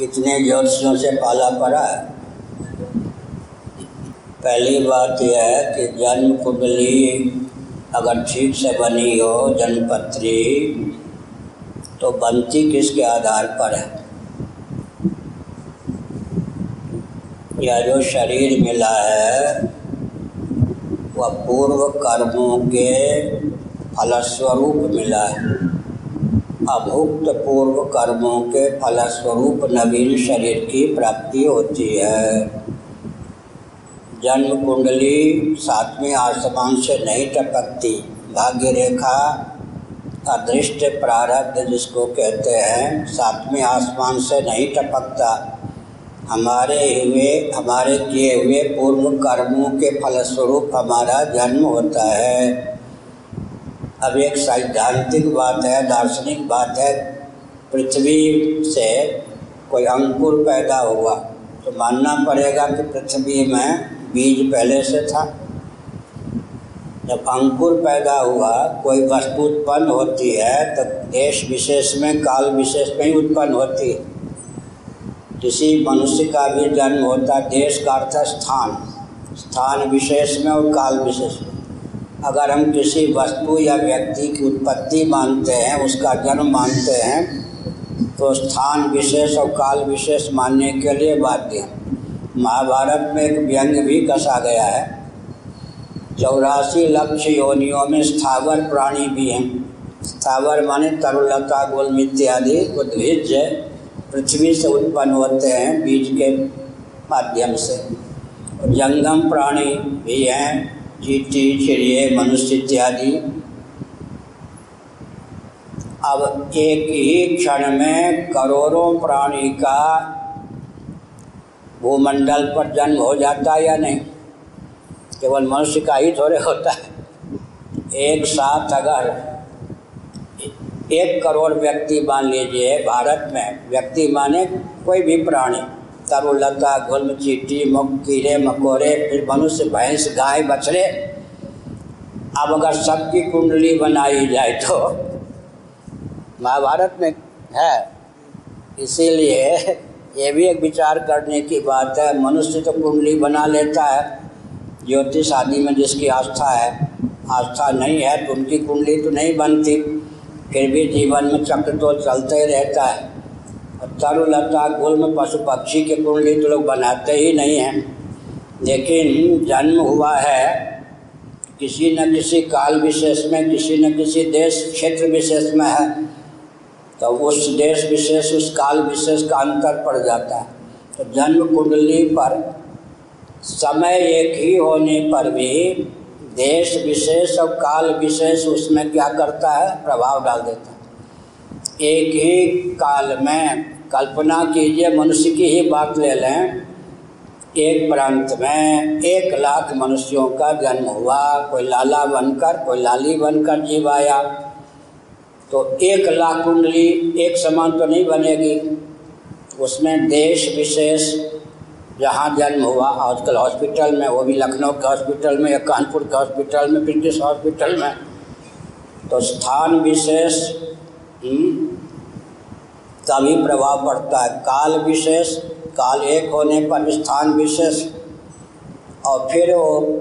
कितने ज्योतिषों से पाला पड़ा? है पहली बात यह है कि जन्म कुंडली अगर ठीक से बनी हो जन्मपत्री तो बनती किसके आधार पर है? यह जो शरीर मिला है, वह पूर्व कर्मों के फलस्वरूप मिला है। अभुक्त पूर्व कर्मों के फलस्वरूप नवीन शरीर की प्राप्ति होती है। जन्म कुंडली सातवें आसमान से नहीं टपकती। भाग्य रेखा अदृष्ट प्रारब्ध जिसको कहते हैं, सातवें आसमान से नहीं टपकता। हमारे हुए, हमारे किए हुए पूर्व कर्मों के फलस्वरूप हमारा जन्म होता है। अब एक सैद्धांतिक बात है, दार्शनिक बात है। पृथ्वी से कोई अंकुर पैदा हुआ तो मानना पड़ेगा कि पृथ्वी में बीज पहले से था। जब अंकुर पैदा हुआ, कोई वस्तु उत्पन्न होती है तो देश विशेष में, काल विशेष में ही उत्पन्न होती है। किसी मनुष्य का भी जन्म होता देश का अर्थ स्थान स्थान विशेष में और काल विशेष में। अगर हम किसी वस्तु या व्यक्ति की उत्पत्ति मानते हैं, उसका जन्म मानते हैं तो स्थान विशेष और काल विशेष मानने के लिए बाध्य महाभारत में एक व्यंग भी कसा गया है। चौरासी लक्ष्य योनियों में स्थावर प्राणी भी हैं। स्थावर माने तरुलता गुलम इत्यादि उद्भिज पृथ्वी से उत्पन्न होते हैं बीज के माध्यम से। जंगम प्राणी भी हैं। चीटी चिड़िए मनुष्य इत्यादि अब एक ही क्षण में करोड़ों प्राणी का भूमंडल पर जन्म हो जाता है या नहीं? केवल मनुष्य का ही थोड़े होता है। एक साथ अगर एक करोड़ व्यक्ति मान लीजिए, भारत में व्यक्ति माने कोई भी प्राणी तरुलता गुल्म चीटी मुख कीड़े, मकोड़े, फिर मनुष्य, भैंस, गाय, बछड़े। अब अगर सबकी कुंडली बनाई जाए तो महाभारत में है। इसीलिए ये भी एक विचार करने की बात है, मनुष्य तो कुंडली बना लेता है। ज्योतिष आदि में जिसकी आस्था है, आस्था नहीं है तो उनकी कुंडली तो नहीं बनती। फिर भी जीवन में चक्र तो चलते ही रहता है। तरुलता गुल्म पशु पक्षी के कुंडली तो लोग बनाते ही नहीं हैं। लेकिन जन्म हुआ है, किसी न किसी काल विशेष में, किसी न किसी देश क्षेत्र विशेष में है तो उस देश विशेष, उस काल विशेष का अंतर पड़ जाता है। तो जन्म कुंडली पर समय एक ही होने पर भी देश विशेष और काल विशेष उसमें क्या करता है? प्रभाव डाल देता है। एक ही काल में कल्पना कीजिए, मनुष्य की ही बात ले लें, एक प्रांत में एक लाख मनुष्यों का जन्म हुआ। कोई लाला बनकर, कोई लाली बनकर जीव आया। तो एक लाख कुंडली एक समान तो नहीं बनेगी। उसमें देश विशेष जहाँ जन्म हुआ, आजकल हॉस्पिटल में, वो भी लखनऊ के हॉस्पिटल में, या कानपुर के हॉस्पिटल में, ब्रिटिश हॉस्पिटल में। तो स्थान विशेष तभी प्रभाव पड़ता है। काल विशेष, काल एक होने पर स्थान विशेष। और फिर वो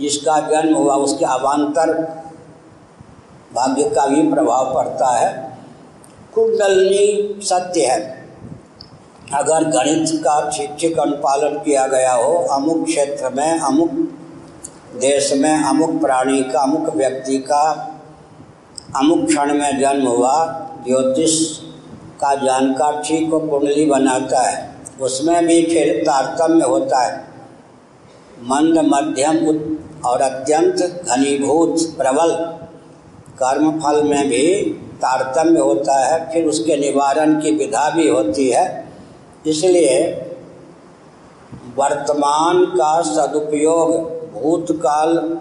जिसका जन्म हुआ, उसके अवान्तर भाग्य का भी प्रभाव पड़ता है। कुंडलनी सत्य है। अगर गणित का ठीक ठीक अनुपालन किया गया हो, अमुक क्षेत्र में, अमुक देश में, अमुक प्राणी का, अमुक व्यक्ति का अमुक क्षण में जन्म हुआ। ज्योतिष का जानकार ठीक को कुंडली बनाता है। उसमें भी फिर तारतम्य होता है। मंद, मध्यम और अत्यंत घनीभूत, प्रबल कर्मफल में भी तारतम्य होता है। फिर उसके निवारण की विधा भी होती है। इसलिए वर्तमान का सदुपयोग भूतकाल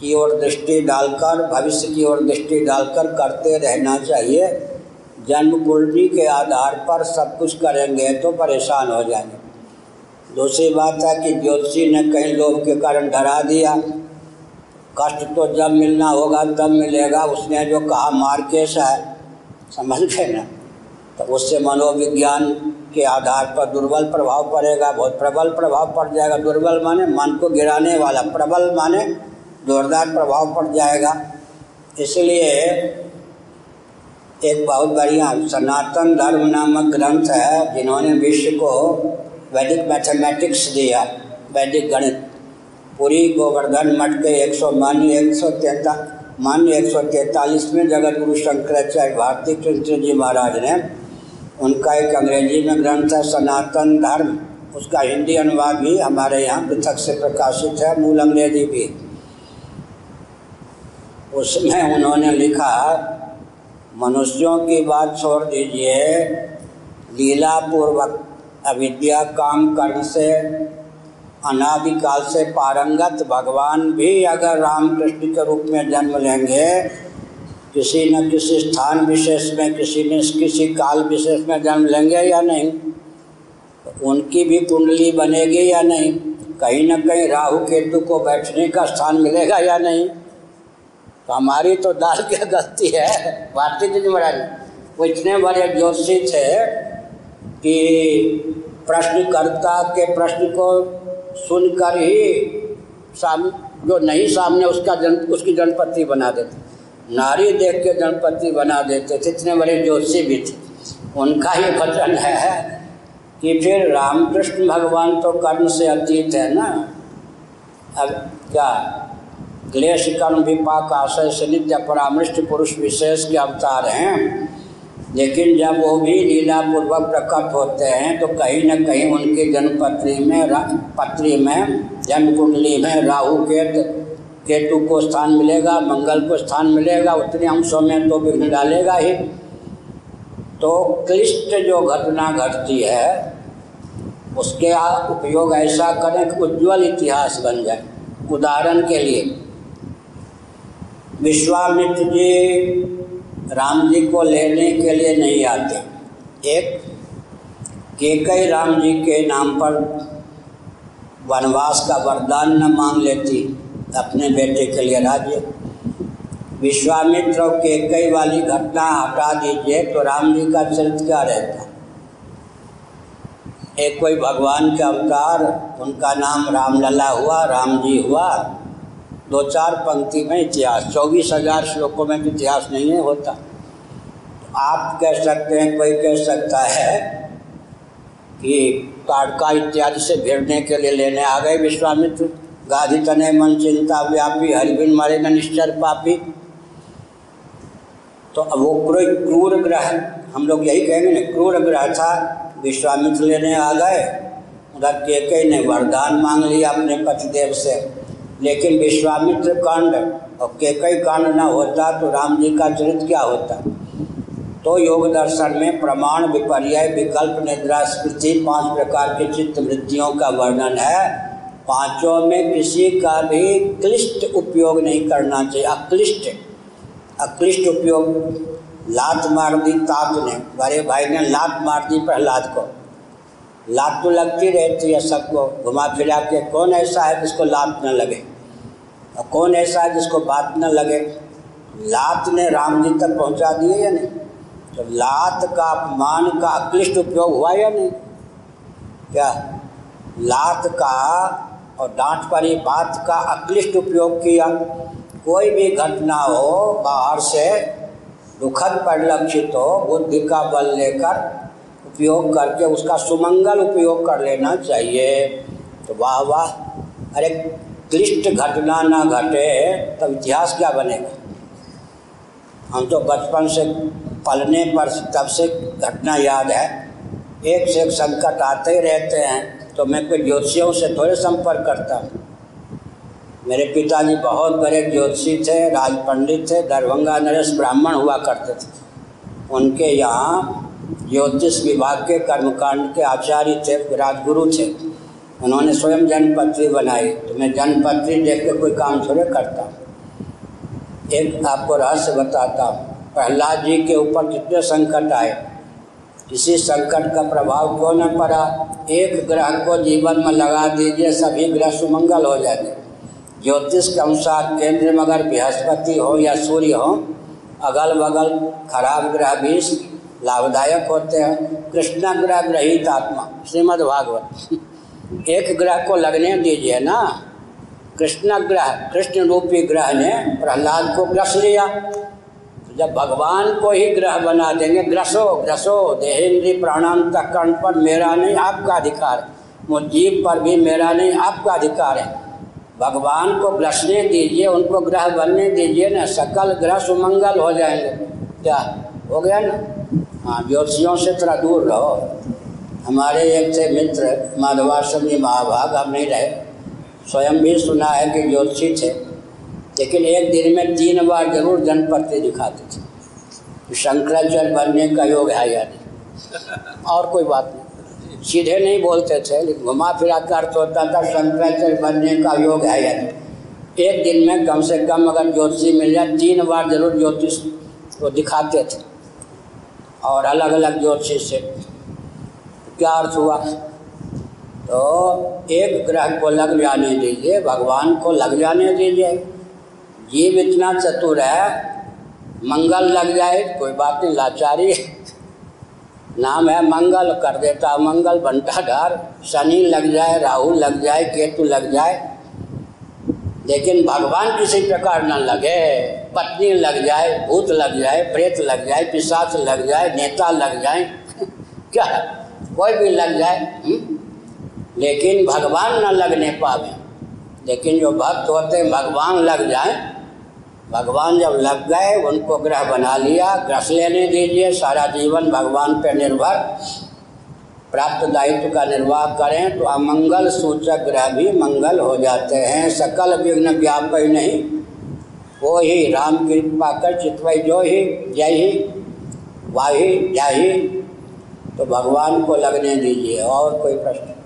की ओर दृष्टि डालकर, भविष्य की ओर दृष्टि डालकर करते रहना चाहिए। जन्म कुंडली के आधार पर सब कुछ करेंगे तो परेशान हो जाएँगे। दूसरी बात है कि ज्योतिषी ने कहीं लोभ के कारण डरा दिया। कष्ट तो जब मिलना होगा, तब मिलेगा, उसने जो कहा मार्केश है, समझ गए ना? तो उससे मनोविज्ञान के आधार पर दुर्बल प्रभाव पड़ेगा, बहुत प्रबल प्रभाव पड़ जाएगा। दुर्बल माने मन को गिराने वाला, प्रबल माने जोरदार प्रभाव पड़ जाएगा। इसलिए एक बहुत बढ़िया सनातन धर्म नामक ग्रंथ है, जिन्होंने विश्व को वैदिक मैथमेटिक्स दिया, वैदिक गणित। पूरी गोवर्धन मठ के एक सौ मान्य एक सौ तैता, मान्य एक सौ तैतालीस में जगत गुरु शंकराचार्य भारती कृष्ण जी महाराज ने उनका एक अंग्रेज़ी में ग्रंथ है, सनातन धर्म। उसका हिंदी अनुवाद भी हमारे यहाँ पृथक से प्रकाशित है, मूल अंग्रेज़ी भी। उसमें उन्होंने लिखा, मनुष्यों की बात छोड़ दीजिए। लीलापूर्वक अविद्या काम कर्म से, अनादिकाल से पारंगत भगवान भी अगर रामकृष्ण के रूप में जन्म लेंगे, किसी न किसी स्थान विशेष में, किसी न किसी काल विशेष में जन्म लेंगे या नहीं? तो उनकी भी कुंडली बनेगी या नहीं? कहीं न कहीं राहु केतु को बैठने का स्थान मिलेगा या नहीं? तो हमारी तो दाल क्या गलती है? भारतीय जी महाराज वो इतने बड़े ज्योतिषी थे कि प्रश्नकर्ता के प्रश्न को सुनकर ही साम, जो नहीं सामने उसका जन, उसकी जनपति बना देते। नारी देख के गणपति बना देते थे। इतने बड़े जोशी भी थे। उनका ही वचन है कि फिर रामकृष्ण भगवान तो कर्म से अतीत है ना? अब क्या क्लेश कर्म विपाक आशय से नित्य परामृष्ट पुरुष विशेष के अवतार हैं। लेकिन जब वो भी लीलापूर्वक प्रकट होते हैं तो कहीं न कहीं उनकी जन्मपत्री में पत्री में जन्म कुंडली में राहु केत, केतु को स्थान मिलेगा, मंगल को स्थान मिलेगा, उतने अंशों में तो विघ्न डालेगा ही। तो क्लिष्ट जो घटना घटती है, उसके उपयोग ऐसा करें कि उज्ज्वल इतिहास बन जाए, उदाहरण के लिए। विश्वामित्र जी राम जी को लेने के लिए नहीं आते। एक, केकई राम जी के नाम पर वनवास का वरदान न मांग लेती, अपने बेटे के लिए राज्य। विश्वामित्र के कई वाली घटना हटा दीजिए तो राम जी का चरित्र क्या रहता। एक कोई भगवान के अवतार, उनका नाम रामलला हुआ, राम जी हुआ दो चार पंक्ति में इतिहास। चौबीस हज़ार श्लोकों में भी इतिहास नहीं है, होता। तो आप कह सकते हैं, कोई कह सकता है कि ताड़का इत्यादि से भिड़ने के लिए लेने आ गए विश्वामित्र। गाधी तने मन चिंता व्यापी हरिबिन मारे निश्चर पापी। तो अब वो क्रूर क्रूर ग्रह, हम लोग यही कहेंगे ना, क्रूर ग्रह था, विश्वामित्र लेने आ गए। उधर केके ने वरदान मांग लिया अपने पतिदेव से। लेकिन विश्वामित्र कांड और केकई कांड न होता तो राम जी का चरित्र क्या होता? तो योग दर्शन में प्रमाण विपर्य विकल्प, निद्रा, स्मृति, पाँच प्रकार के चित्त वृत्तियों का वर्णन है। पाँचों में किसी का भी क्लिष्ट उपयोग नहीं करना चाहिए। अक्लिष्ट अक्लिष्ट उपयोग, लात मार दी तात ने, बड़े भाई ने लात मार दी प्रहलाद को। लात तो लगती रहती है सबको, घुमा फिरा के, कौन ऐसा है जिसको लात न लगे? और कौन ऐसा है जिसको बात न लगे? लात ने राम जी तक पहुँचा दिए या नहीं? तो लात का अपमान का अक्लिष्ट उपयोग हुआ या नहीं? क्या लात का और डांट पड़ी बात का अक्लिष्ट उपयोग किया? कोई भी घटना हो, बाहर से दुखद परिलक्षित हो, बुद्धि का बल लेकर उपयोग करके उसका सुमंगल उपयोग कर लेना चाहिए। तो वाह वाह। अरे क्लिष्ट घटना ना घटे तब इतिहास क्या बनेगा? हम तो बचपन से पलने पर तब से घटना याद है। एक से एक संकट आते ही रहते हैं तो मैं कोई ज्योतिषियों से थोड़े संपर्क करता हूँ। मेरे पिताजी बहुत बड़े ज्योतिषी थे राज पंडित थे, दरभंगा नरेश ब्राह्मण हुआ करते थे। उनके यहाँ ज्योतिष विभाग के कर्मकांड के आचार्य थे, राजगुरु थे। उन्होंने स्वयं जन्मपत्री बनाई। तो मैं जन्मपत्री देख के कोई काम थोड़े करता। एक आपको रहस्य बताता हूँ। प्रहलाद जी के ऊपर कितने संकट आए। किसी संकट का प्रभाव क्यों न पड़ा? एक ग्रह को जीवन में लगा दीजिए, सभी ग्रह सुमंगल हो जाएँगे ज्योतिष के अनुसार केंद्र में अगर बृहस्पति हो या सूर्य हो अगल बगल खराब ग्रह भी लाभदायक होते हैं। कृष्ण ग्रह ग्रहित आत्मा श्रीमद् भागवत एक ग्रह को लगने दीजिए ना। कृष्ण ग्रह, कृष्ण रूपी ग्रह ने प्रहलाद को ग्रस लिया। तो जब भगवान को ही ग्रह बना देंगे, ग्रसो ग्रसो, देहेंद्री प्राणांतकरण पर मेरा नहीं, आपका अधिकार। मुझ जीव पर भी मेरा नहीं, आपका अधिकार है। भगवान को ग्रसने दीजिए, उनको ग्रह बनने दीजिए ना, सकल ग्रह सुमंगल हो जाएँगे। क्या? हो गया ना? हाँ ज्योतिषियों से थोड़ा दूर रहो। हमारे एक थे मित्र माधवाश्रमी महाभाग हम नहीं रहे। स्वयं भी सुना है कि ज्योतिषी थे, लेकिन एक दिन में तीन बार ज़रूर जनपति दिखाते थे। शंकराचार्य बनने का योग है या नहीं? और कोई बात नहीं। सीधे नहीं बोलते थे, लेकिन घुमा फिरा कर अर्थ होता था शंकराचार्य बनने का योग है या नहीं। एक दिन में कम से कम अगर ज्योतिषी मिल जाए, तीन बार ज़रूर ज्योतिष को दिखाते थे। और अलग अलग ज्योतिषी से। क्या अर्थ हुआ। तो एक ग्रह को लग जाने दीजिए, भगवान को लग जाने दीजिए। जीव इतना चतुर है, मंगल लग जाए, कोई बात नहीं, लाचारी नाम है मंगल, कर देता मंगल बनता डर शनि लग जाए, राहु लग जाए, केतु लग जाए। लेकिन भगवान किसी प्रकार न लगे, पत्नी लग जाए, भूत लग जाए, प्रेत लग जाए, पिशाच लग जाए, नेता लग जाए। क्या? कोई भी लग जाए हुँ? हम्म? लेकिन भगवान न लगने पावे। लेकिन जो भक्त होते भगवान लग जाए। भगवान जब लग गए, उनको ग्रह बना लिया ग्रस लेने दीजिए, सारा जीवन भगवान पर निर्भर। प्राप्त दायित्व का निर्वाह करें तो अमंगल सूचक ग्रह भी मंगल हो जाते हैं। सकल विघ्न व्याप नहीं। वो ही राम कृपा कर चितवई जो ही, जय ही, वाही, जय ही। तो भगवान को लगने दीजिए और कोई प्रश्न?